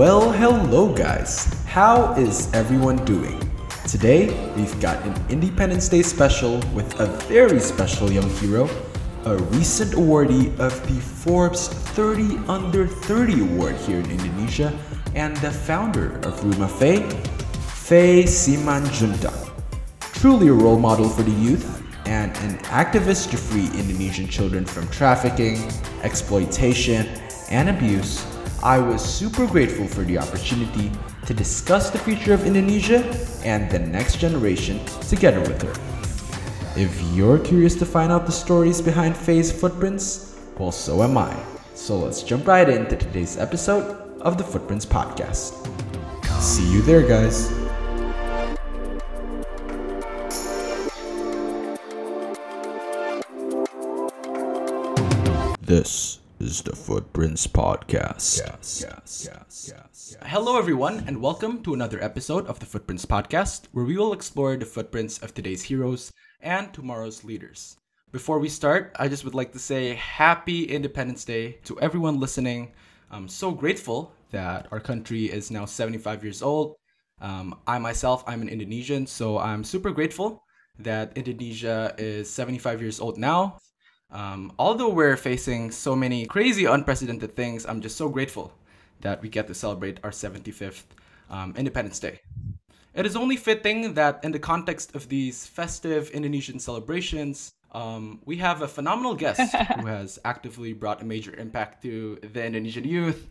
Well, hello guys. How is everyone doing? Today, we've got an Independence Day special with a very special young hero, a recent awardee of the Forbes 30 Under 30 award here in Indonesia, and the founder of Rumah Faye, Faye Simanjuntak. Truly a role model for the youth and an activist to free Indonesian children from trafficking, exploitation, and abuse, I was super grateful for the opportunity to discuss the future of Indonesia and the next generation together with her. If you're curious to find out the stories behind Faye's footprints, well, so am I. So let's jump right into today's episode of the Footprints Podcast. See you there, guys. This is the Footprints Podcast. Yes, yes, yes, yes, Hello, everyone, and welcome to another episode of the Footprints Podcast, where we will explore the footprints of today's heroes and tomorrow's leaders. Before we start, I just would like to say Happy Independence Day to everyone listening. I'm so grateful that our country is now 75 years old. Um, I myself, I'm an Indonesian, so I'm super grateful that Indonesia is 75 years old now. Um, although we're facing so many crazy, unprecedented things, I'm just so grateful that we get to celebrate our 75th um, Independence Day. It is only fitting that, in the context of these festive Indonesian celebrations, um, we have a phenomenal guest who has actively brought a major impact to the Indonesian youth,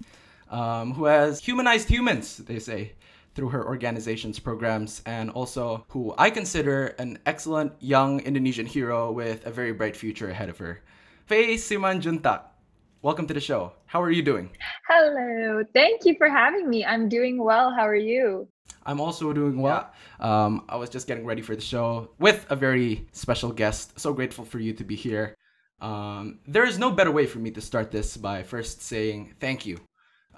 um, who has humanized humans, they say, through her organization's programs, and also who I consider an excellent young Indonesian hero with a very bright future ahead of her. Faye Simanjuntak, welcome to the show. How are you doing? Hello, thank you for having me. I'm doing well. How are you? I'm also doing well. Um, I was just getting ready for the show with a very special guest. So grateful for you to be here. Um, there is no better way for me to start this by first saying thank you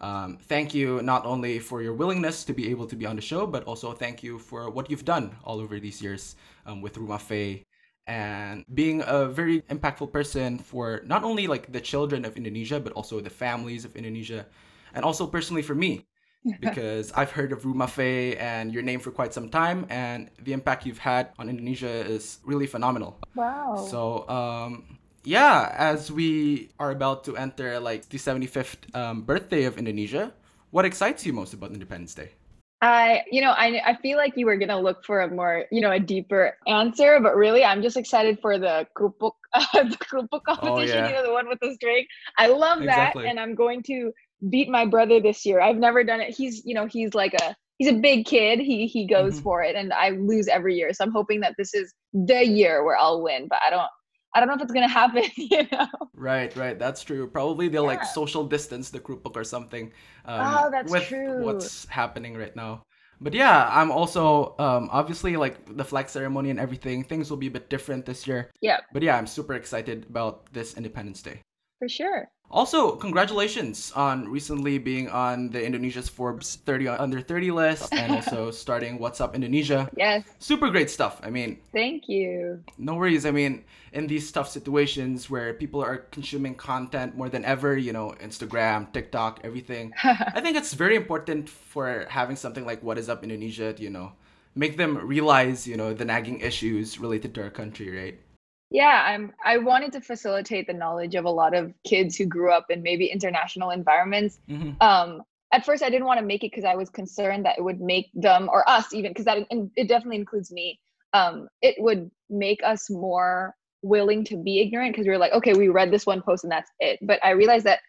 um, thank you not only for your willingness to be able to be on the show, but also thank you for what you've done all over these years um, with Rumah Faye and being a very impactful person for not only like the children of Indonesia, but also the families of Indonesia, and also personally for me. because I've heard of Rumah Faye and your name for quite some time, and the impact you've had on Indonesia is really phenomenal. Wow. So, um, yeah, as we are about to enter like the 75th um, birthday of Indonesia, what excites you most about Independence Day? I, you know, I, I feel like you were gonna look for a more, you know, a deeper answer, but really, I'm just excited for the kerupuk, uh, the kerupuk competition. Oh, yeah. You know, the one with the string. I love that, exactly. and I'm going to beat my brother this year. I've never done it. He's, you know, he's like a he's a big kid. He he goes mm-hmm. for it, and I lose every year. So I'm hoping that this is the year where I'll win. But I don't I don't know if it's gonna happen, you know. Right, right. That's true. Probably they'll yeah. like social distance the kerupuk or something. Um, oh, that's with true. What's happening right now? But yeah, I'm also um, obviously like the flag ceremony and everything. Things will be a bit different this year. Yeah. But yeah, I'm super excited about this Independence Day. For sure. Also, congratulations on recently being on the Indonesia's Forbes 30 under 30 list and also starting What's Up Indonesia. Yes. Super great stuff. I mean, thank you. No worries. I mean, in these tough situations where people are consuming content more than ever, you know, Instagram, TikTok, everything, I think it's very important for having something like What Is Up Indonesia to, you know, make them realize, you know, the nagging issues related to our country, right? Yeah i'm i wanted to facilitate the knowledge of a lot of kids who grew up in maybe international environments. Mm-hmm. um at first i didn't want to make it because i was concerned that it would make them or us even because that it definitely includes me. Um it would make us more willing to be ignorant because we were like okay we read this one post and that's it. But i realized that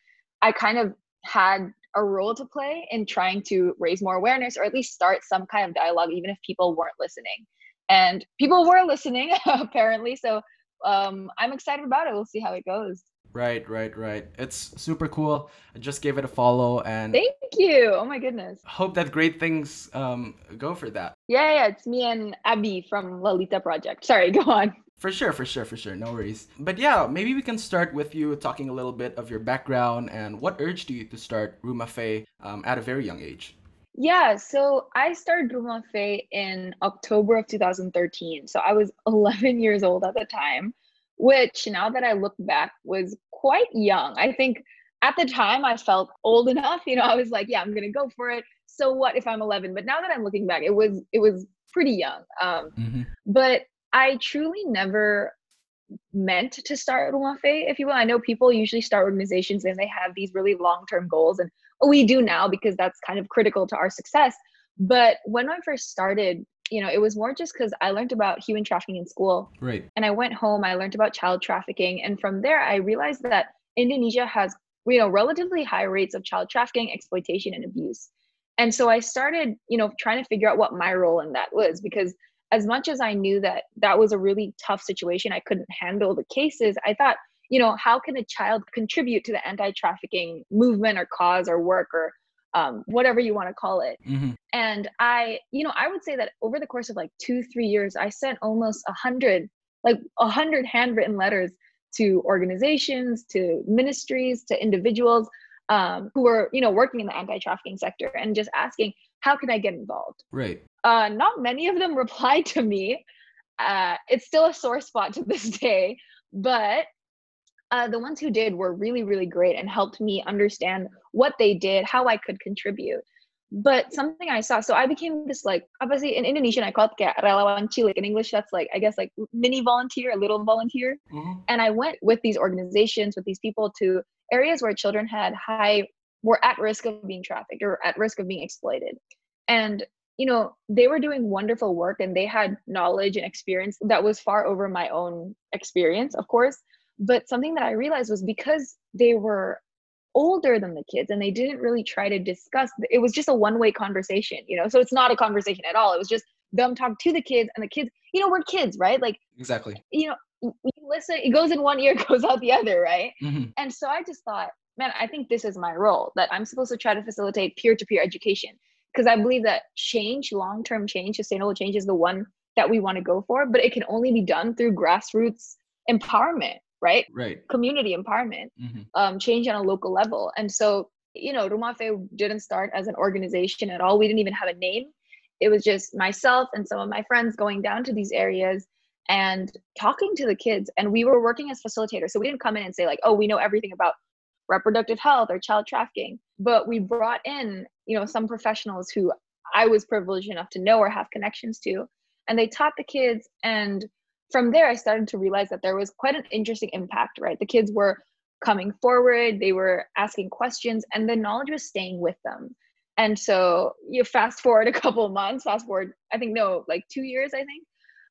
i kind of had a role to play in trying to raise more awareness or at least start some kind of dialogue even if people weren't listening. And people were listening apparently so um, I'm excited about it. We'll see how it goes. Right, right, right. It's super cool. I just gave it a follow and thank you. Oh my goodness. Hope that great things um, go for that. Yeah, yeah. It's me and Abby from Lalita Project. Sorry, go on. For sure, for sure, for sure. No worries. But yeah, maybe we can start with you talking a little bit of your background and what urged you to start Rumah Faye um, at a very young age. Yeah, so I started Rumah Faye in October of 2013. So I was 11 years old at the time, which now that I look back was quite young. I think at the time I felt old enough, you know, I was like, yeah, I'm going to go for it. So what if I'm 11? But now that I'm looking back, it was it was pretty young. Um, mm-hmm. but I truly never meant to start Rumah Faye, if you will. I know people usually start organizations and they have these really long-term goals and we do now because that's kind of critical to our success. But when I first started, you know, it was more just because I learned about human trafficking in school. Right. And I went home, I learned about child trafficking. And from there, I realized that Indonesia has, you know, relatively high rates of child trafficking, exploitation, and abuse. And so I started, you know, trying to figure out what my role in that was because as much as I knew that that was a really tough situation, I couldn't handle the cases, I thought, you know, how can a child contribute to the anti trafficking movement or cause or work or um, whatever you want to call it. Mm-hmm. And I, you know, I would say that over the course of like two, three years, I sent almost a hundred, like a hundred handwritten letters to organizations, to ministries, to individuals um, who were, you know, working in the anti-trafficking sector and just asking, how can I get involved? Right. Uh, not many of them replied to me. Uh, it's still a sore spot to this day, but uh, the ones who did were really, really great and helped me understand what they did, how I could contribute. But something I saw, so I became this like obviously in Indonesian I call it kayak relawan cilik. In English, that's like I guess like mini volunteer, a little volunteer. Mm-hmm. And I went with these organizations, with these people to areas where children had high were at risk of being trafficked or at risk of being exploited. And you know, they were doing wonderful work and they had knowledge and experience that was far over my own experience, of course. But something that I realized was because they were older than the kids and they didn't really try to discuss it was just a one-way conversation you know? So it's not a conversation at all. It was just them talk to the kids and the kids you know we're kids right? Like exactly. you know you listen it goes in one ear goes out the other right? Mm-hmm. and so i just thought man i think this is my role that i'm supposed to try to facilitate peer-to-peer education. Because i believe that change long-term change sustainable change is the one that we want to go for but it can only be done through grassroots empowerment right? Right. Community empowerment, mm-hmm. um, change on a local level. And so, you know, Rumah Faye didn't start as an organization at all. We didn't even have a name. It was just myself and some of my friends going down to these areas and talking to the kids. And we were working as facilitators. So we didn't come in and say, like, oh, we know everything about reproductive health or child trafficking. But we brought in, you know, some professionals who I was privileged enough to know or have connections to. And they taught the kids and from there i started to realize that there was quite an interesting impact right? The kids were coming forward they were asking questions and the knowledge was staying with them. And so you fast forward a couple of months fast forward i think no like two years i think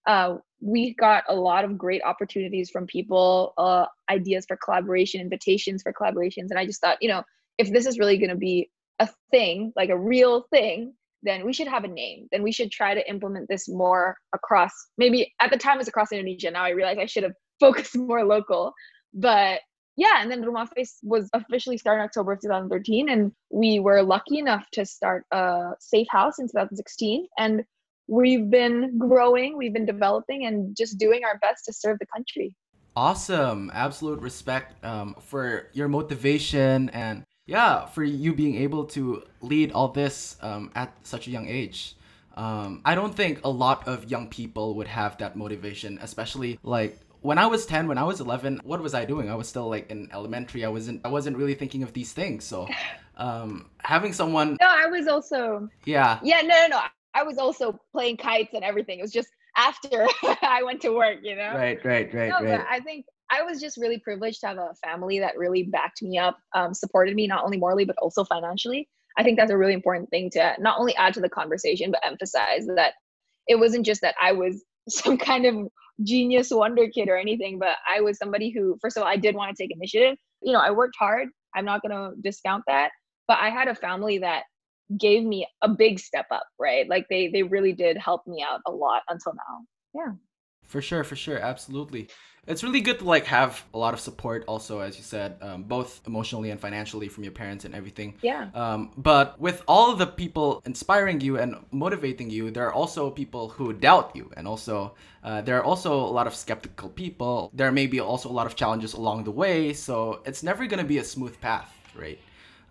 uh, we got a lot of great opportunities from people uh, ideas for collaboration invitations for collaborations and i just thought you know if this is really going to be a thing like a real thing then we should have a name. Then we should try to implement this more across, maybe at the time it was across Indonesia. Now I realize I should have focused more local. But yeah, and then Rumah Faye was officially started October of 2013. And we were lucky enough to start a safe house in 2016. And we've been growing, we've been developing, and just doing our best to serve the country. Awesome. Absolute respect um, for your motivation and yeah, for you being able to lead all this um, at such a young age. Um, I don't think a lot of young people would have that motivation, especially like when I was 10, when I was 11, what was I doing? I was still like in elementary. I wasn't I wasn't really thinking of these things. So, um, having someone No, I was also Yeah. Yeah, no, no, no. I was also playing kites and everything. It was just after I went to work, you know. Right, right, right, no, right. I think I was just really privileged to have a family that really backed me up, um, supported me not only morally but also financially. I think that's a really important thing to not only add to the conversation but emphasize that it wasn't just that I was some kind of genius wonder kid or anything, but I was somebody who, first of all, I did want to take initiative. You know, I worked hard. I'm not going to discount that, but I had a family that gave me a big step up, right? Like they they really did help me out a lot until now. Yeah. For sure, for sure, absolutely. It's really good to like have a lot of support also as you said um, both emotionally and financially from your parents and everything. Yeah. Um, but with all the people inspiring you and motivating you there are also people who doubt you and also uh, there are also a lot of skeptical people. There may be also a lot of challenges along the way so it's never going to be a smooth path right?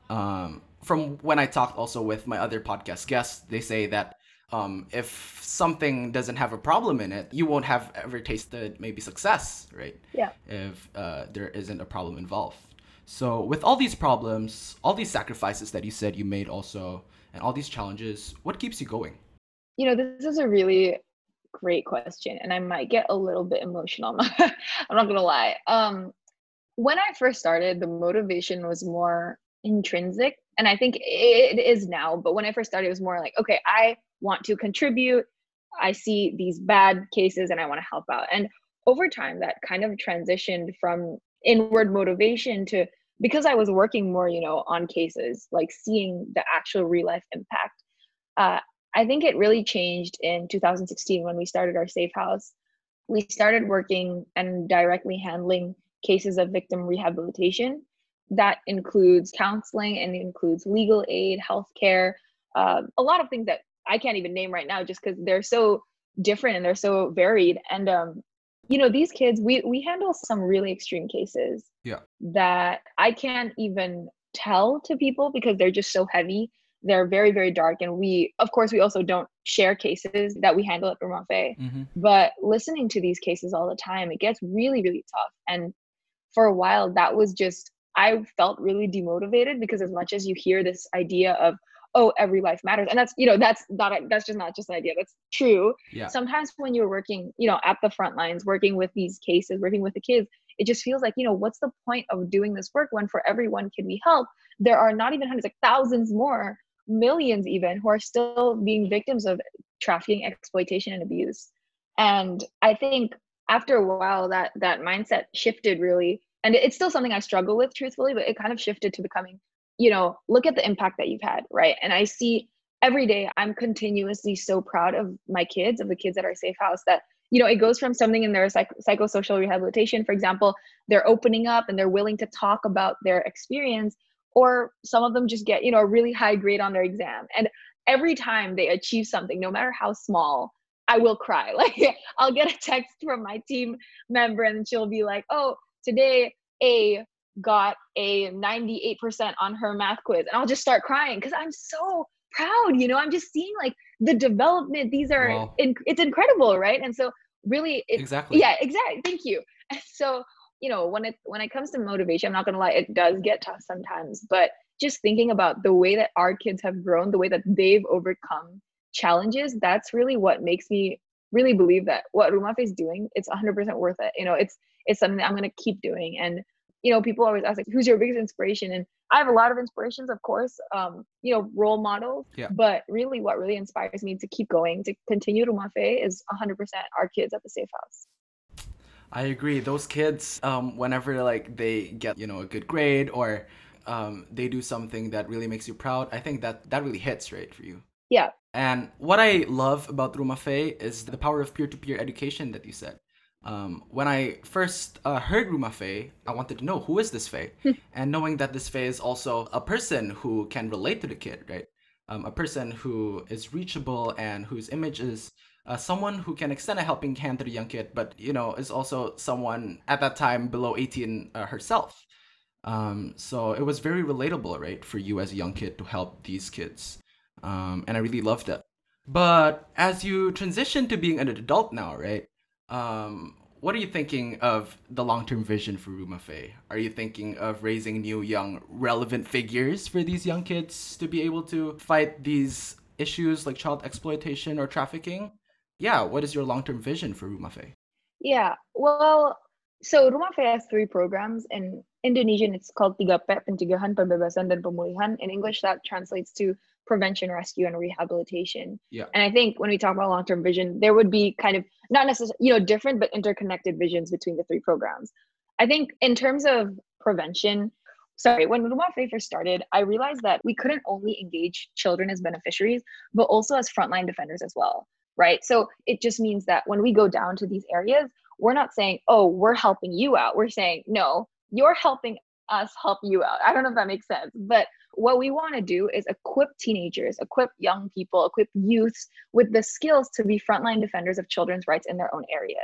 Um, from when i talked also with my other podcast guests they say that um, if something doesn't have a problem in it, you won't have ever tasted maybe success, right? Yeah. If uh, there isn't a problem involved. So, with all these problems, all these sacrifices that you said you made also, and all these challenges, what keeps you going? You know, this is a really great question, and I might get a little bit emotional. I'm not gonna lie. Um, when I first started, the motivation was more intrinsic, and I think it is now. But when I first started, it was more like, okay, I want to contribute. I see these bad cases, and I want to help out. And over time, that kind of transitioned from inward motivation to because I was working more, you know, on cases, like seeing the actual real life impact. Uh, I think it really changed in 2016 when we started our safe house. We started working and directly handling cases of victim rehabilitation. That includes counseling and includes legal aid, healthcare, uh, a lot of things that I can't even name right now just because they're so different and they're so varied. And um, you know, these kids, we we handle some really extreme cases. Yeah. That I can't even tell to people because they're just so heavy they're very very dark and we of course we also don't share cases that we handle at Rumah Faye mm-hmm. but listening to these cases all the time it gets really really tough and for a while that was just i felt really demotivated because as much as you hear this idea of oh every life matters and that's you know that's not that's just not just an idea that's true. Yeah. sometimes when you're working you know at the front lines working with these cases working with the kids it just feels like you know what's the point of doing this work when for every one kid we help? There are not even hundreds like thousands more millions even who are still being victims of trafficking exploitation and abuse. And i think after a while that that mindset shifted really and it's still something i struggle with truthfully but it kind of shifted to becoming you know look at the impact that you've had right? And i see every day i'm continuously so proud of my kids of the kids at our safe house that you know it goes from something in their psych- psychosocial rehabilitation for example they're opening up and they're willing to talk about their experience or some of them just get you know a really high grade on their exam. And every time they achieve something no matter how small i will cry. Like i'll get a text from my team member and she'll be like oh today a got a 98% on her math quiz. And i'll just start crying because i'm so proud you know? I'm just seeing like the development. These are wow. in, it's incredible right? And so really it, exactly. yeah exactly thank you. And so you know when it when it comes to motivation i'm not gonna lie it does get tough sometimes. But just thinking about the way that our kids have grown the way that they've overcome challenges that's really what makes me really believe that what Rumah Faye is doing it's 100% worth it you know it's it's something that i'm gonna keep doing and you know people always ask like who's your biggest inspiration and i have a lot of inspirations of course um you know role models yeah. but really what really inspires me to keep going to continue Rumah Faye is 100% our kids at the safe house I agree. Those kids, um, whenever like they get you know a good grade or um, they do something that really makes you proud, I think that that really hits right for you. Yeah. And what I love about Rumah Faye is the power of peer-to-peer education that you said. Um, when I first uh, heard Rumah Faye, I wanted to know who is this Faye, and knowing that this Faye is also a person who can relate to the kid, right? Um, a person who is reachable and whose image is uh, someone who can extend a helping hand to the young kid, but you know is also someone at that time below 18 uh, herself. Um, so it was very relatable, right, for you as a young kid to help these kids, um, and I really loved it. But as you transition to being an adult now, right? Um, what are you thinking of the long-term vision for Rumah Faye? Are you thinking of raising new, young, relevant figures for these young kids to be able to fight these issues like child exploitation or trafficking? yeah, what is your long term vision for Rumah Faye? Yeah, well, so Rumah Faye has three programs. In Indonesian, it's called Tiga P, Pencegahan, Pembebasan, dan Pemulihan. In English, that translates to prevention, rescue, and rehabilitation. Yeah. And I think when we talk about long term vision, there would be kind of not necessarily, you know, different but interconnected visions between the three programs. I think in terms of prevention, sorry, when Rumah Faye first started, I realized that we couldn't only engage children as beneficiaries, but also as frontline defenders as well right? So it just means that when we go down to these areas, we're not saying, oh, we're helping you out. We're saying, no, you're helping us help you out. I don't know if that makes sense, but what we want to do is equip teenagers, equip young people, equip youths with the skills to be frontline defenders of children's rights in their own areas.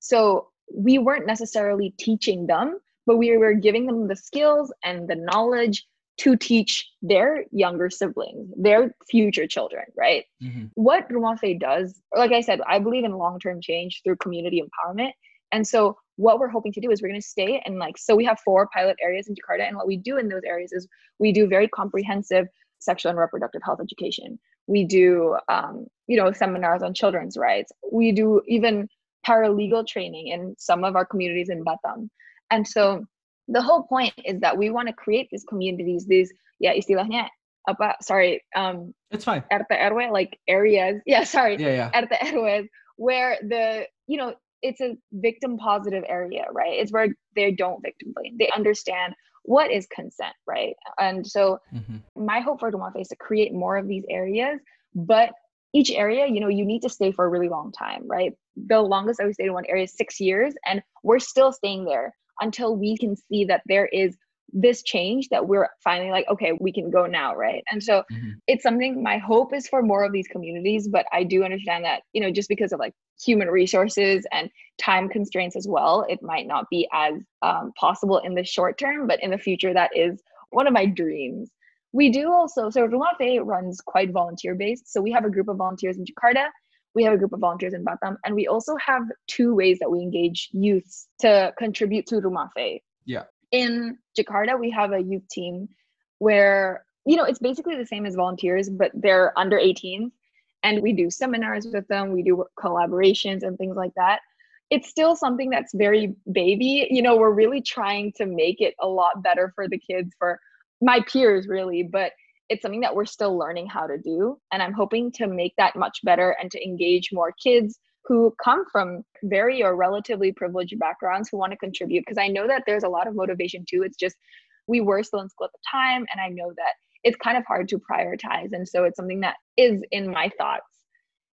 So we weren't necessarily teaching them, but we were giving them the skills and the knowledge to teach their younger siblings, their future children, right? Mm-hmm. What Rumah Faye does, like I said, I believe in long term change through community empowerment. And so what we're hoping to do is we're going to stay and like so we have four pilot areas in jakarta and what we do in those areas is we do very comprehensive sexual and reproductive health education. We do um, you know seminars on children's rights. We do even paralegal training in some of our communities in batam. And so the whole point is that we want to create these communities these yeah istilahnya apa sorry um it's fine. RT RW like areas yeah sorry yeah yeah. RT RW where the you know it's a victim positive area right? It's where they don't victim blame. They understand what is consent right? And so mm-hmm. my hope for Rumah is to create more of these areas but each area you know you need to stay for a really long time right? The longest i would stay in one area is six years and we're still staying there until we can see that there is this change that we're finally like okay we can go now right? And so mm-hmm. it's something my hope is for more of these communities but i do understand that you know just because of like human resources and time constraints as well it might not be as um, possible in the short term but in the future that is one of my dreams. We do also so Rumah runs quite volunteer based so we have a group of volunteers in jakarta we have a group of volunteers in batam and we also have two ways that we engage youths to contribute to Rumah yeah in Jakarta, we have a youth team where, you know, it's basically the same as volunteers, but they're under 18. And we do seminars with them, we do collaborations and things like that. It's still something that's very baby. You know, we're really trying to make it a lot better for the kids, for my peers, really. But it's something that we're still learning how to do. And I'm hoping to make that much better and to engage more kids who come from very or relatively privileged backgrounds who want to contribute because I know that there's a lot of motivation too. It's just we were still in school at the time, and I know that it's kind of hard to prioritize. And so it's something that is in my thoughts.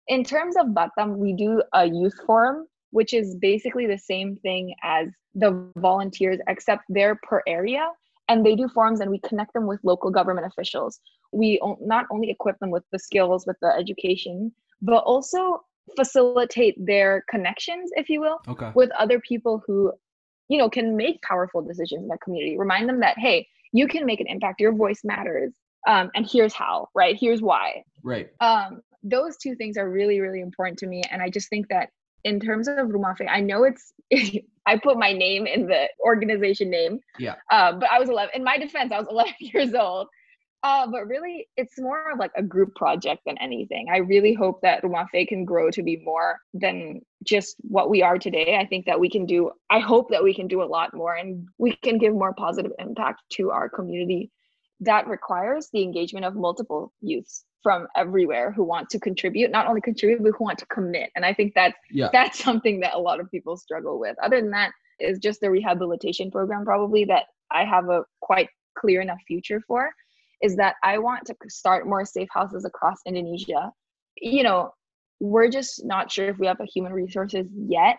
In terms of Batam, we do a youth forum, which is basically the same thing as the volunteers, except they're per area and they do forums and we connect them with local government officials. We not only equip them with the skills, with the education, but also facilitate their connections, if you will, okay. with other people who, you know, can make powerful decisions in that community. Remind them that, hey, you can make an impact. Your voice matters. Um, and here's how, right? Here's why. Right. Um, those two things are really, really important to me. And I just think that in terms of Rumah Faye, I know it's I put my name in the organization name. Yeah. Uh, but I was 11. In my defense, I was 11 years old. Uh, but really, it's more of like a group project than anything. I really hope that Rumah Faye can grow to be more than just what we are today. I think that we can do, I hope that we can do a lot more and we can give more positive impact to our community. That requires the engagement of multiple youths from everywhere who want to contribute, not only contribute, but who want to commit. And I think that's yeah. that's something that a lot of people struggle with. Other than that, is just the rehabilitation program probably that I have a quite clear enough future for is that I want to start more safe houses across Indonesia. You know, we're just not sure if we have a human resources yet.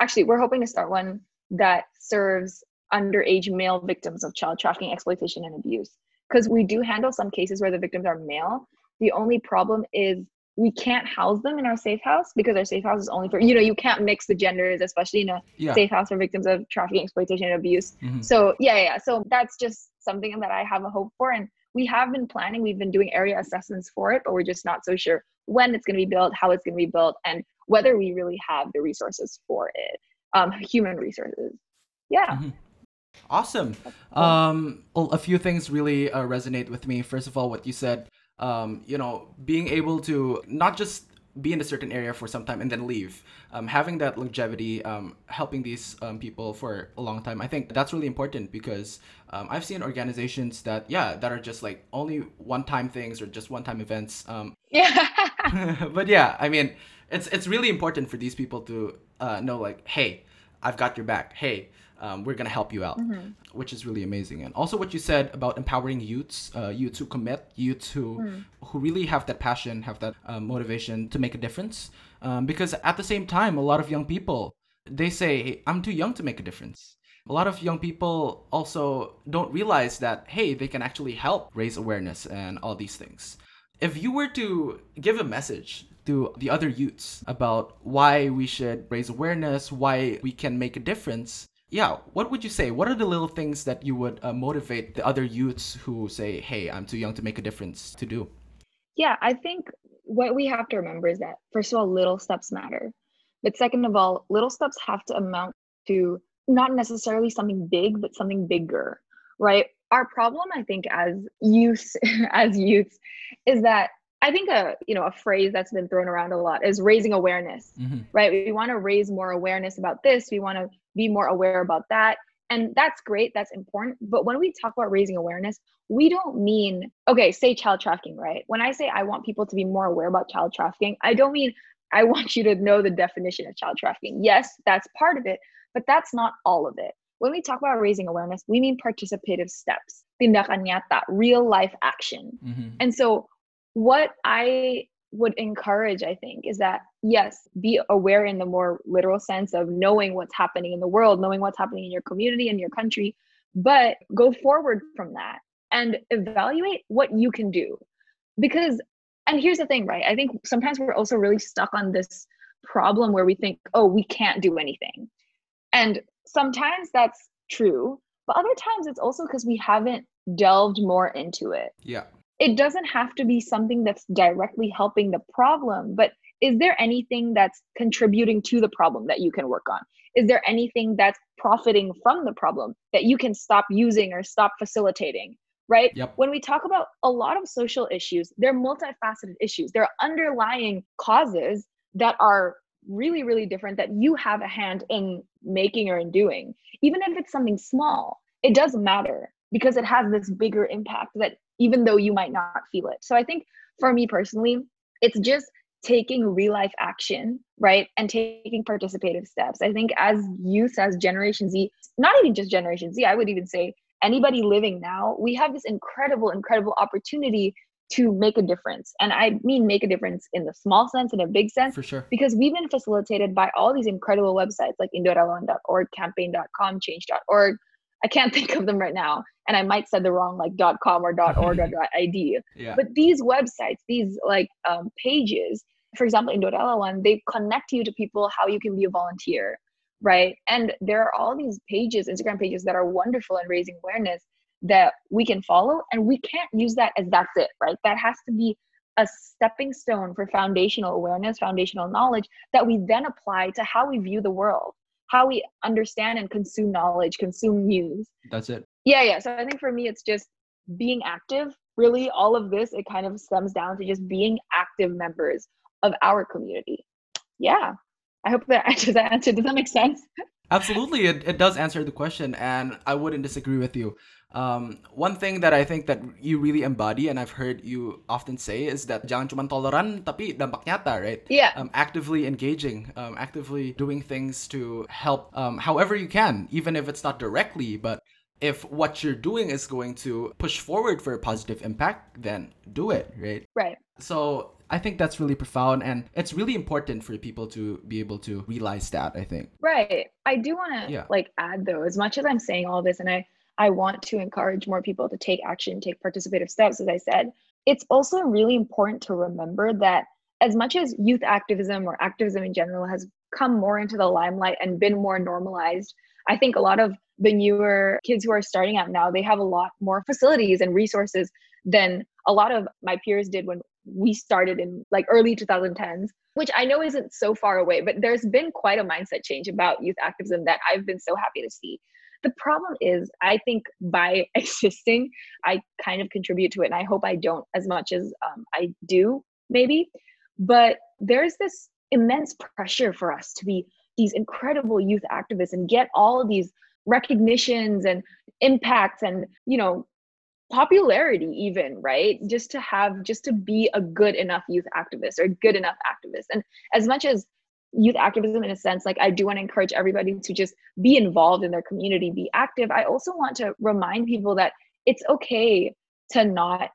Actually, we're hoping to start one that serves underage male victims of child trafficking, exploitation, and abuse. Because we do handle some cases where the victims are male. The only problem is we can't house them in our safe house because our safe house is only for you know you can't mix the genders especially in a yeah. safe house for victims of trafficking exploitation and abuse mm-hmm. so yeah yeah so that's just something that i have a hope for and we have been planning, we've been doing area assessments for it, but we're just not so sure when it's going to be built, how it's going to be built, and whether we really have the resources for it, um, human resources. Yeah. Mm-hmm. Awesome. Um, well, a few things really uh, resonate with me. First of all, what you said, um, you know, being able to not just be in a certain area for some time and then leave. Um, having that longevity, um, helping these um, people for a long time, I think that's really important because um, I've seen organizations that, yeah, that are just like only one time things or just one time events. Um, yeah. but yeah, I mean, it's it's really important for these people to uh, know like, hey, I've got your back. Hey, um, we're gonna help you out, mm-hmm. which is really amazing. And also what you said about empowering youths, uh, youths who commit, youths who mm. who really have that passion, have that uh, motivation to make a difference. Um, because at the same time, a lot of young people they say, hey, "I'm too young to make a difference." A lot of young people also don't realize that hey, they can actually help raise awareness and all these things. If you were to give a message to the other youths about why we should raise awareness, why we can make a difference, yeah, what would you say? What are the little things that you would uh, motivate the other youths who say, hey, I'm too young to make a difference to do? Yeah, I think what we have to remember is that, first of all, little steps matter. But second of all, little steps have to amount to not necessarily something big, but something bigger, right? Our problem, I think, as youth, as youths, is that I think a you know a phrase that's been thrown around a lot is raising awareness, mm-hmm. right? We want to raise more awareness about this. We want to be more aware about that, and that's great. That's important. But when we talk about raising awareness, we don't mean okay. Say child trafficking, right? When I say I want people to be more aware about child trafficking, I don't mean I want you to know the definition of child trafficking. Yes, that's part of it, but that's not all of it. When we talk about raising awareness, we mean participative steps, tindakan nyata, real life action. Mm-hmm. And so what I would encourage, I think, is that yes, be aware in the more literal sense of knowing what's happening in the world, knowing what's happening in your community and your country, but go forward from that and evaluate what you can do. Because, and here's the thing, right? I think sometimes we're also really stuck on this problem where we think, oh, we can't do anything. And sometimes that's true, but other times it's also because we haven't delved more into it. Yeah it doesn't have to be something that's directly helping the problem, but is there anything that's contributing to the problem that you can work on? Is there anything that's profiting from the problem that you can stop using or stop facilitating? Right? Yep. When we talk about a lot of social issues, they're multifaceted issues. There are underlying causes that are really, really different that you have a hand in making or in doing. Even if it's something small, it does matter because it has this bigger impact that even though you might not feel it. So I think for me personally, it's just taking real life action, right? And taking participative steps. I think as youth, as Generation Z, not even just Generation Z, I would even say anybody living now, we have this incredible, incredible opportunity to make a difference. And I mean make a difference in the small sense and a big sense. For sure. Because we've been facilitated by all these incredible websites like indorelawan.org, campaign.com, change.org, I can't think of them right now. And I might said the wrong like .com or .org or .id. Yeah. But these websites, these like um, pages, for example, Indorelawan, they connect you to people how you can be a volunteer, right? And there are all these pages, Instagram pages that are wonderful in raising awareness that we can follow. And we can't use that as that's it, right? That has to be a stepping stone for foundational awareness, foundational knowledge that we then apply to how we view the world how we understand and consume knowledge, consume news. That's it. Yeah, yeah. So I think for me, it's just being active. Really, all of this, it kind of stems down to just being active members of our community. Yeah. I hope that does that answer. Does that make sense? Absolutely, it, it does answer the question, and I wouldn't disagree with you. Um, one thing that I think that you really embody, and I've heard you often say, is that jangan cuma toleran, tapi dampak nyata, right? Yeah. Um, actively engaging, um, actively doing things to help, um, however you can, even if it's not directly, but if what you're doing is going to push forward for a positive impact, then do it, right? Right. So I think that's really profound and it's really important for people to be able to realize that, I think. Right. I do want to yeah. like add though, as much as I'm saying all this and I I want to encourage more people to take action, take participative steps as I said, it's also really important to remember that as much as youth activism or activism in general has come more into the limelight and been more normalized, I think a lot of the newer kids who are starting out now, they have a lot more facilities and resources than a lot of my peers did when we started in like early 2010s, which I know isn't so far away, but there's been quite a mindset change about youth activism that I've been so happy to see. The problem is, I think by existing, I kind of contribute to it, and I hope I don't as much as um, I do, maybe. But there's this immense pressure for us to be these incredible youth activists and get all of these recognitions and impacts and you know popularity even right just to have just to be a good enough youth activist or good enough activist and as much as youth activism in a sense like i do want to encourage everybody to just be involved in their community be active i also want to remind people that it's okay to not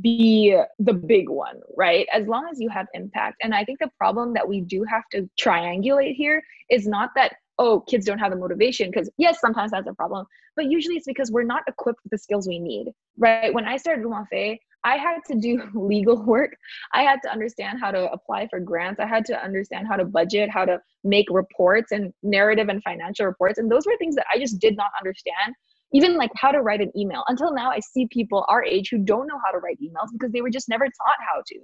be the big one right as long as you have impact and i think the problem that we do have to triangulate here is not that oh, kids don't have the motivation. Because yes, sometimes that's a problem, but usually it's because we're not equipped with the skills we need, right? When I started Rumah Faye, I had to do legal work. I had to understand how to apply for grants. I had to understand how to budget, how to make reports and narrative and financial reports. And those were things that I just did not understand. Even like how to write an email. Until now, I see people our age who don't know how to write emails because they were just never taught how to.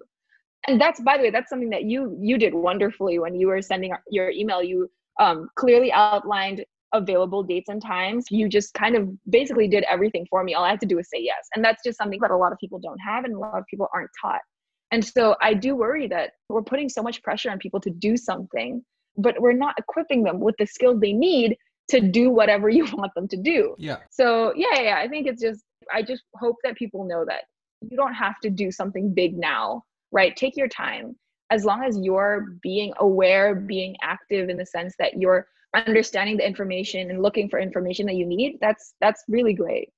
And that's, by the way, that's something that you you did wonderfully when you were sending your email. You um, clearly outlined available dates and times. You just kind of basically did everything for me. All I had to do was say yes. And that's just something that a lot of people don't have and a lot of people aren't taught. And so I do worry that we're putting so much pressure on people to do something, but we're not equipping them with the skills they need to do whatever you want them to do. Yeah. So yeah, yeah, I think it's just I just hope that people know that you don't have to do something big now, right? Take your time. As long as you're being aware, being active in the sense that you're understanding the information and looking for information that you need, that's that's really great.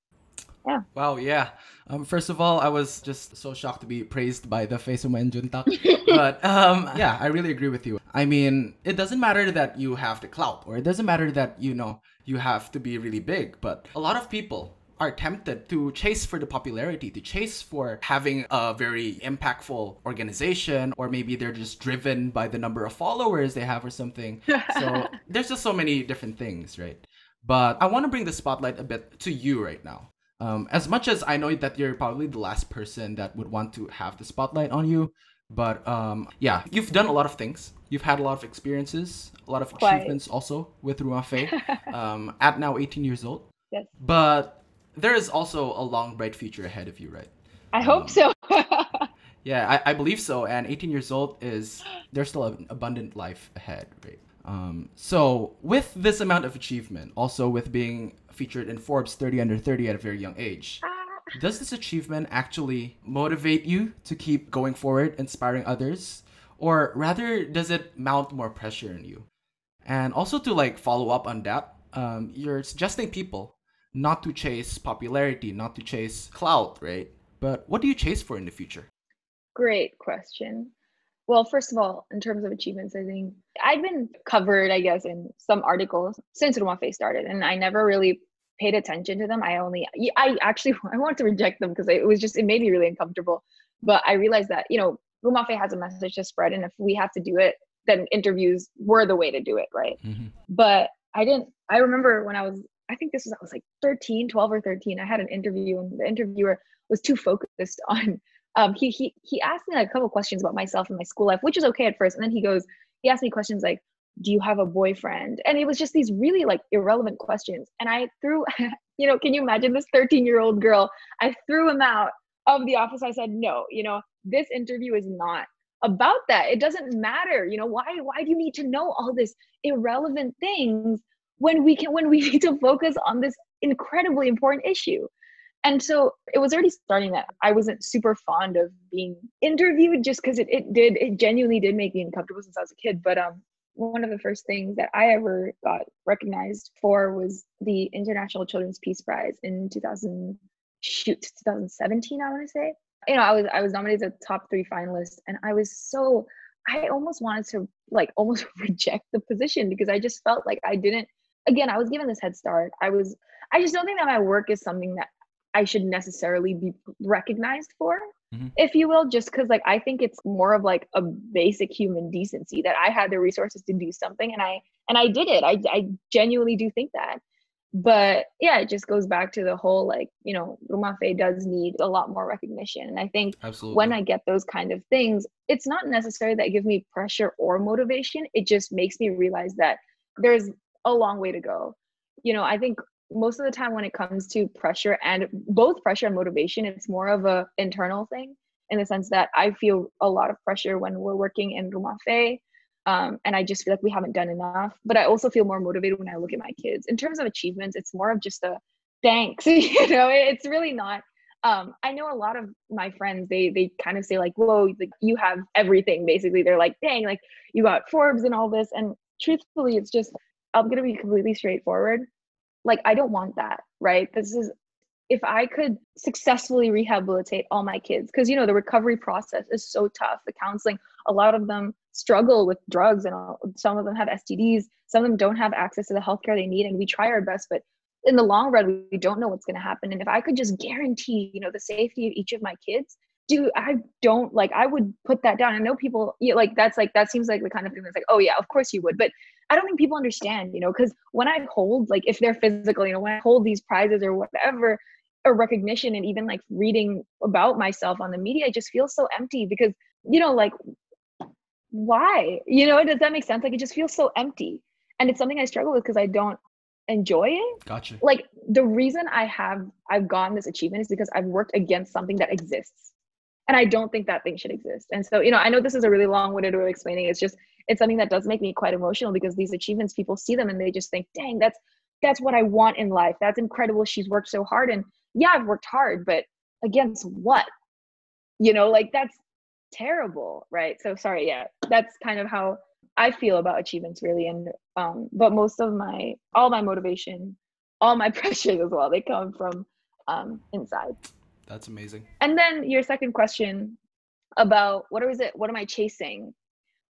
Yeah. Wow, yeah. Um, first of all, I was just so shocked to be praised by the Faye Simanjuntak. but um, yeah, I really agree with you. I mean, it doesn't matter that you have the clout, or it doesn't matter that, you know, you have to be really big, but a lot of people are tempted to chase for the popularity, to chase for having a very impactful organization, or maybe they're just driven by the number of followers they have or something. So there's just so many different things, right? But I want to bring the spotlight a bit to you right now. Um, as much as I know that you're probably the last person that would want to have the spotlight on you, but um, yeah, you've done a lot of things. You've had a lot of experiences, a lot of achievements Quite. also with Rumah Faye, um, at now 18 years old. Yes. But there is also a long, bright future ahead of you, right? I hope um, so. yeah, I, I believe so. And 18 years old is there's still an abundant life ahead, right? Um, so with this amount of achievement, also with being featured in Forbes 30 under 30 at a very young age. Ah. Does this achievement actually motivate you to keep going forward, inspiring others? Or rather, does it mount more pressure on you? And also to like follow up on that, um, you're suggesting people not to chase popularity, not to chase clout, right? But what do you chase for in the future? Great question. Well, first of all, in terms of achievements, I think I've been covered, I guess, in some articles since Rumah Faye started, and I never really paid attention to them. I only, I actually, I wanted to reject them because it was just, it made me really uncomfortable. But I realized that, you know, Rumah Faye has a message to spread. And if we have to do it, then interviews were the way to do it. Right. Mm-hmm. But I didn't, I remember when I was, I think this was, I was like 13, 12 or 13. I had an interview and the interviewer was too focused on, um, he, he, he asked me like a couple questions about myself and my school life, which is okay at first. And then he goes, he asked me questions like, do you have a boyfriend? And it was just these really like irrelevant questions. And i threw you know can you imagine this 13 year old girl? I threw him out of the office. I said no you know this interview is not about that. It doesn't matter. You know why why do you need to know all this irrelevant things when we can when we need to focus on this incredibly important issue and so it was already starting that i wasn't super fond of being interviewed just because it, it did it genuinely did make me uncomfortable since i was a kid but um one of the first things that I ever got recognized for was the International Children's Peace Prize in 2000 shoot 2017 I want to say. You know, I was I was nominated as a top 3 finalist and I was so I almost wanted to like almost reject the position because I just felt like I didn't again, I was given this head start. I was I just don't think that my work is something that I should necessarily be recognized for mm-hmm. if you will, just because like I think it's more of like a basic human decency that I had the resources to do something and I and I did it. I I genuinely do think that. But yeah, it just goes back to the whole like, you know, Rumah Faye does need a lot more recognition. And I think Absolutely. when I get those kind of things, it's not necessarily that give me pressure or motivation. It just makes me realize that there's a long way to go. You know, I think most of the time when it comes to pressure and both pressure and motivation it's more of a internal thing in the sense that i feel a lot of pressure when we're working in Rumah Faye um, and i just feel like we haven't done enough but i also feel more motivated when i look at my kids in terms of achievements it's more of just a thanks you know it's really not um, i know a lot of my friends they they kind of say like whoa you have everything basically they're like dang like you got forbes and all this and truthfully it's just i'm gonna be completely straightforward like, I don't want that, right? This is if I could successfully rehabilitate all my kids, because you know the recovery process is so tough. The counseling, a lot of them struggle with drugs, and some of them have STDs. Some of them don't have access to the healthcare they need, and we try our best, but in the long run, we don't know what's going to happen. And if I could just guarantee, you know, the safety of each of my kids, do I don't like I would put that down. I know people yeah, like that's like that seems like the kind of thing that's like, oh yeah, of course you would. But I don't think people understand, you know, because when I hold like if they're physical, you know, when I hold these prizes or whatever, or recognition and even like reading about myself on the media, it just feels so empty because, you know, like why? You know, does that make sense? Like it just feels so empty. And it's something I struggle with because I don't enjoy it. Gotcha. Like the reason I have I've gotten this achievement is because I've worked against something that exists. And I don't think that thing should exist. And so, you know, I know this is a really long-winded way of explaining. It's just it's something that does make me quite emotional because these achievements people see them and they just think, dang, that's that's what I want in life. That's incredible. She's worked so hard. And yeah, I've worked hard, but against what? You know, like that's terrible, right? So sorry, yeah. That's kind of how I feel about achievements really. And um, but most of my all my motivation, all my pressures as well, they come from um inside. That's amazing. And then your second question about what is it? What am I chasing?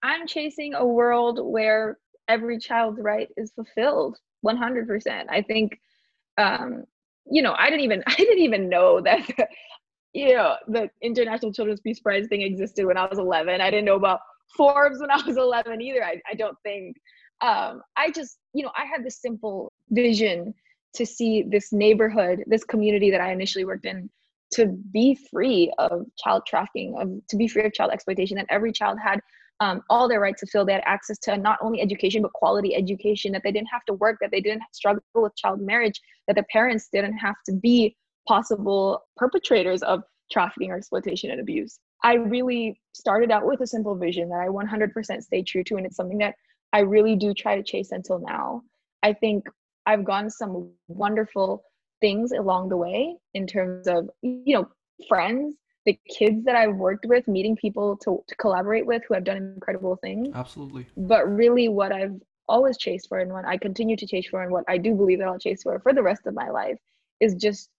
I'm chasing a world where every child's right is fulfilled 100%. I think um you know, I didn't even I didn't even know that you know the International Children's Peace Prize thing existed when I was 11. I didn't know about Forbes when I was 11 either. I, I don't think. Um, I just, you know, I had this simple vision to see this neighborhood, this community that I initially worked in, to be free of child trafficking, of to be free of child exploitation. That every child had um, all their rights to feel they had access to not only education but quality education. That they didn't have to work. That they didn't struggle with child marriage. That their parents didn't have to be possible perpetrators of trafficking or exploitation and abuse. I really started out with a simple vision that I 100% stay true to, and it's something that I really do try to chase until now. I think I've gotten some wonderful things along the way in terms of, you know, friends, the kids that I've worked with, meeting people to, to collaborate with who have done incredible things. Absolutely. But really, what I've always chased for and what I continue to chase for, and what I do believe that I'll chase for for the rest of my life is just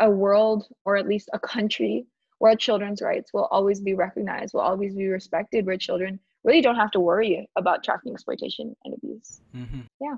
a world or at least a country where children's rights will always be recognized, will always be respected, where children really don't have to worry about trafficking, exploitation, and abuse. Mm-hmm. Yeah.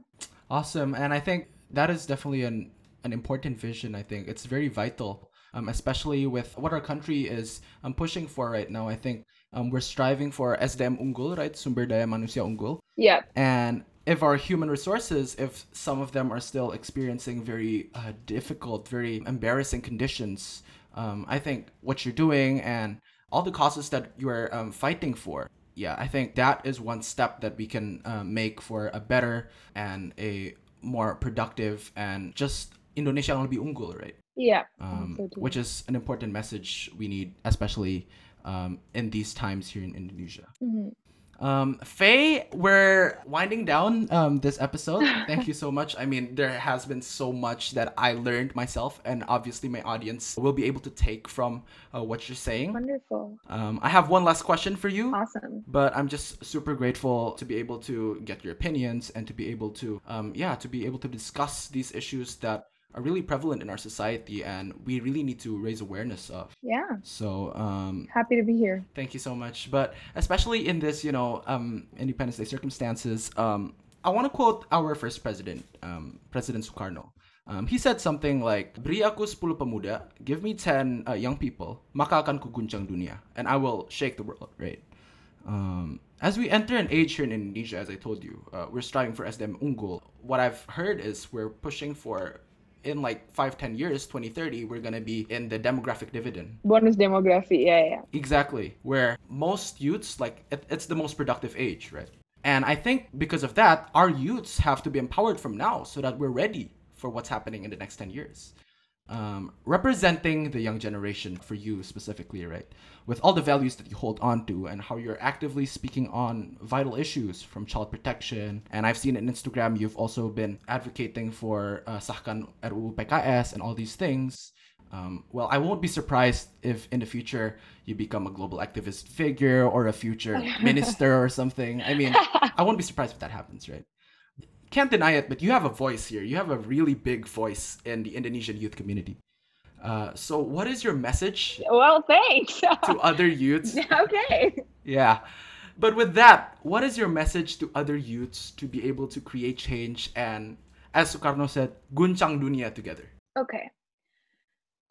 Awesome. And I think that is definitely an, an important vision. I think it's very vital, um, especially with what our country is um, pushing for right now. I think um, we're striving for SDM Unggul, right? Sumber Daya Manusia Unggul. Yeah. And if our human resources, if some of them are still experiencing very uh, difficult, very embarrassing conditions, um, I think what you're doing and all the causes that you're um, fighting for, yeah, I think that is one step that we can uh, make for a better and a more productive and just Indonesia yang lebih unggul, right? Yeah. Um, which is an important message we need, especially um, in these times here in Indonesia. Mm-hmm. Um, Faye, we're winding down um, this episode. Thank you so much. I mean, there has been so much that I learned myself, and obviously, my audience will be able to take from uh, what you're saying. Wonderful. Um, I have one last question for you. Awesome. But I'm just super grateful to be able to get your opinions and to be able to, um, yeah, to be able to discuss these issues that are really prevalent in our society and we really need to raise awareness of. Yeah. So um happy to be here. Thank you so much. But especially in this, you know, um Independence Day circumstances, um I want to quote our first president, um President Sukarno. Um, he said something like, Beri aku 10 pemuda, give me 10 uh, young people, maka akan kuguncang dunia, and I will shake the world, right? Um, as we enter an age here in Indonesia, as I told you, uh, we're striving for SDM Unggul. What I've heard is we're pushing for in like five, ten years, 2030, we're gonna be in the demographic dividend. Bonus demography, yeah, yeah. Exactly. Where most youths, like, it, it's the most productive age, right? And I think because of that, our youths have to be empowered from now so that we're ready for what's happening in the next 10 years um, representing the young generation for you specifically, right? With all the values that you hold on to and how you're actively speaking on vital issues from child protection. And I've seen in Instagram you've also been advocating for uh, Sahkan RUU PKS and all these things. Um, well, I won't be surprised if in the future you become a global activist figure or a future minister or something. I mean, I won't be surprised if that happens, right? Can't deny it, but you have a voice here. You have a really big voice in the Indonesian youth community. Uh, so, what is your message? Well, thanks. to other youths? okay. Yeah. But with that, what is your message to other youths to be able to create change and, as Sukarno said, guncang dunia together? Okay.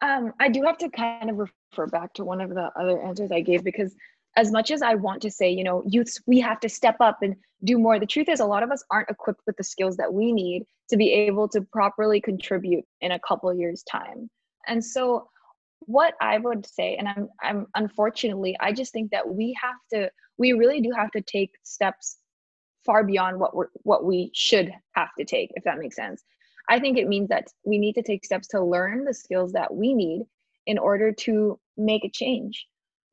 Um, I do have to kind of refer back to one of the other answers I gave because as much as I want to say, you know, youths, we have to step up and do more, the truth is a lot of us aren't equipped with the skills that we need to be able to properly contribute in a couple years' time. And so what I would say, and I'm I'm unfortunately, I just think that we have to, we really do have to take steps far beyond what we're what we should have to take, if that makes sense. I think it means that we need to take steps to learn the skills that we need in order to make a change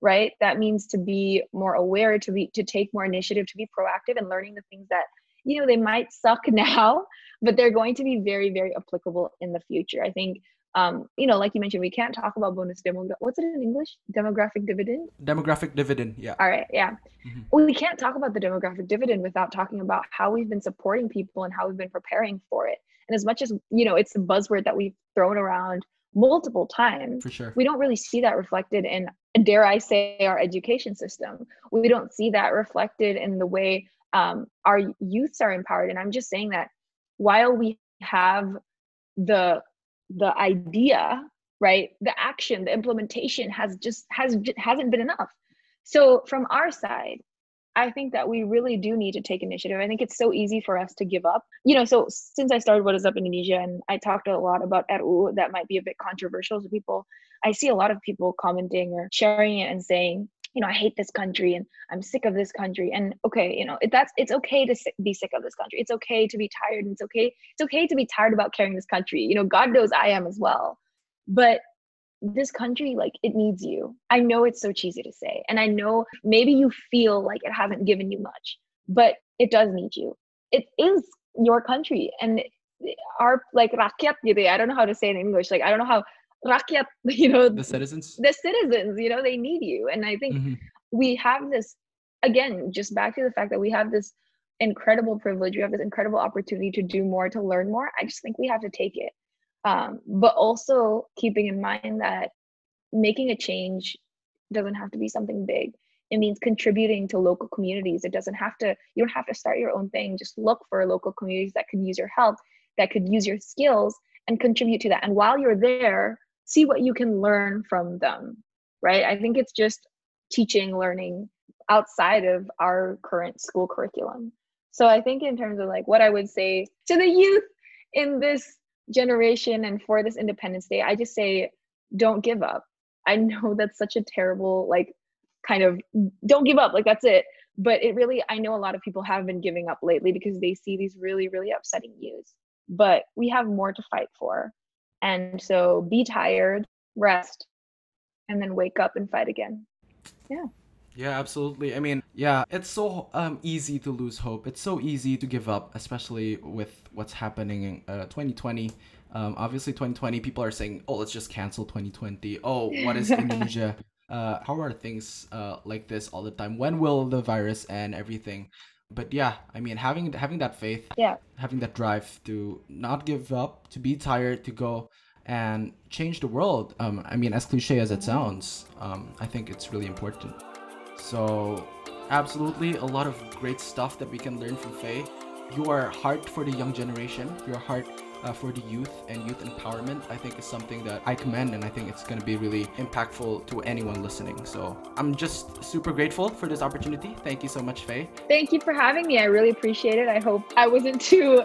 right that means to be more aware to be to take more initiative to be proactive and learning the things that you know they might suck now but they're going to be very very applicable in the future i think um, you know, like you mentioned, we can't talk about bonus demo. What's it in English? Demographic dividend. Demographic dividend. Yeah. All right. Yeah. Mm-hmm. Well, we can't talk about the demographic dividend without talking about how we've been supporting people and how we've been preparing for it. And as much as you know, it's a buzzword that we've thrown around multiple times. For sure. We don't really see that reflected in, dare I say, our education system. We don't see that reflected in the way um, our youths are empowered. And I'm just saying that while we have the the idea right the action the implementation has just has hasn't been enough so from our side i think that we really do need to take initiative i think it's so easy for us to give up you know so since i started what is up indonesia and i talked a lot about RU that might be a bit controversial to people i see a lot of people commenting or sharing it and saying you know, I hate this country and I'm sick of this country. And okay, you know, that's it's okay to be sick of this country. It's okay to be tired. And it's okay. It's okay to be tired about carrying this country. You know, God knows I am as well. But this country, like, it needs you. I know it's so cheesy to say, and I know maybe you feel like it hasn't given you much, but it does need you. It is your country, and our like rakyat I don't know how to say it in English. Like I don't know how rakyat, you know, the citizens, the citizens, you know, they need you. And I think mm-hmm. we have this, again, just back to the fact that we have this incredible privilege, we have this incredible opportunity to do more, to learn more. I just think we have to take it. Um, but also keeping in mind that making a change doesn't have to be something big. It means contributing to local communities. It doesn't have to, you don't have to start your own thing. Just look for local communities that could use your help, that could use your skills and contribute to that. And while you're there, see what you can learn from them right i think it's just teaching learning outside of our current school curriculum so i think in terms of like what i would say to the youth in this generation and for this independence day i just say don't give up i know that's such a terrible like kind of don't give up like that's it but it really i know a lot of people have been giving up lately because they see these really really upsetting news but we have more to fight for and so be tired, rest, and then wake up and fight again. Yeah. Yeah, absolutely. I mean, yeah, it's so um, easy to lose hope. It's so easy to give up, especially with what's happening in uh, 2020. Um, obviously, 2020, people are saying, oh, let's just cancel 2020. Oh, what is Indonesia? Uh, how are things uh, like this all the time? When will the virus end? Everything but yeah, I mean, having having that faith, yeah, having that drive to not give up, to be tired, to go and change the world. Um, I mean, as cliche as it sounds, um, I think it's really important. So, absolutely, a lot of great stuff that we can learn from Faye. You are heart for the young generation, your heart uh, for the youth and youth empowerment, I think is something that I commend and I think it's going to be really impactful to anyone listening. So I'm just super grateful for this opportunity. Thank you so much, Faye. Thank you for having me. I really appreciate it. I hope I wasn't too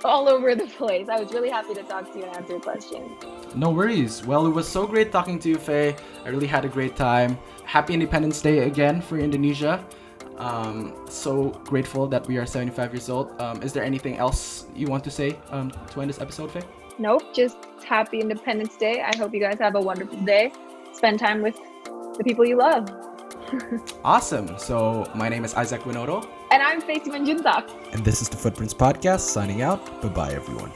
all over the place. I was really happy to talk to you and answer questions. No worries. Well, it was so great talking to you, Faye. I really had a great time. Happy Independence Day again for Indonesia. Um, so grateful that we are 75 years old. Um, is there anything else you want to say um, to end this episode, Faye? Nope, just happy Independence Day. I hope you guys have a wonderful day. Spend time with the people you love. awesome. So my name is Isaac Winoto. And I'm Faye Simanjuntak. And this is the Footprints Podcast signing out. Bye bye, everyone.